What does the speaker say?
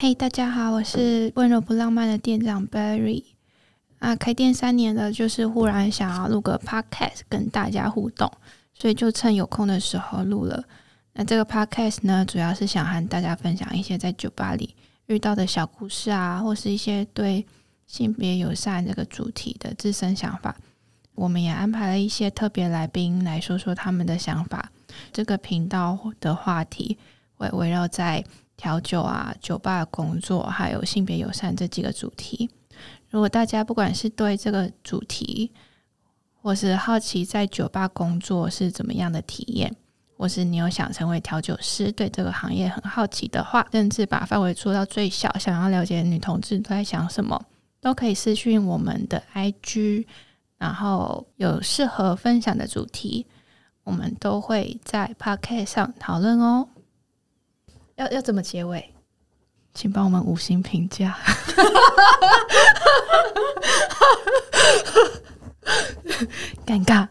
嘿大家好，我是温柔不浪漫的店长 Berry。啊，开店三年了，就是忽然想要录个 Podcast 跟大家互动，所以就趁有空的时候录了。那这个 Podcast 呢，主要是想和大家分享一些在酒吧里遇到的小故事啊，或是一些对性别友善这个主题的自身想法。我们也安排了一些特别来宾来说说他们的想法。这个频道的话题会围绕在调酒啊、酒吧工作，还有性别友善这几个主题。如果大家不管是对这个主题，或是好奇在酒吧工作是怎么样的体验，或是你有想成为调酒师，对这个行业很好奇的话，甚至把范围做到最小，想要了解女同志都在想什么，都可以私讯我们的 IG，然后有适合分享的主题，我们都会在 Podcast 上讨论哦。要要怎么结尾？请帮我们五星评价。尴尬，